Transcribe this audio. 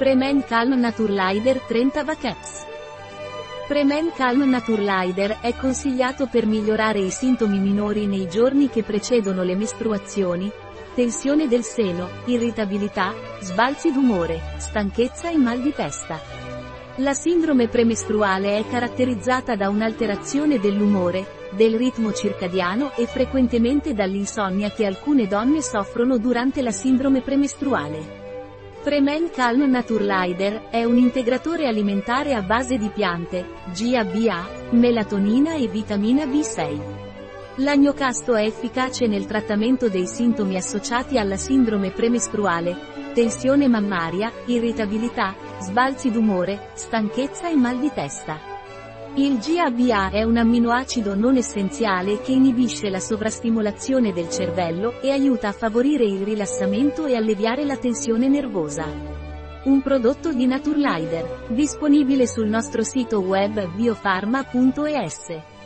Premen Calm Naturlider 30 Vacaps. Premen Calm Naturlider è consigliato per migliorare i sintomi minori nei giorni che precedono le mestruazioni, tensione del seno, irritabilità, sbalzi d'umore, stanchezza e mal di testa. La sindrome premestruale è caratterizzata da un'alterazione dell'umore, del ritmo circadiano e frequentemente dall'insonnia che alcune donne soffrono durante la sindrome premestruale. Premen Calm Naturlider è un integratore alimentare a base di piante, GABA, melatonina e vitamina B6. L'agnocasto è efficace nel trattamento dei sintomi associati alla sindrome premestruale, tensione mammaria, irritabilità, sbalzi d'umore, stanchezza e mal di testa. Il GABA è un amminoacido non essenziale che inibisce la sovrastimolazione del cervello e aiuta a favorire il rilassamento e alleviare la tensione nervosa. Un prodotto di Naturlider, disponibile sul nostro sito web biofarma.es.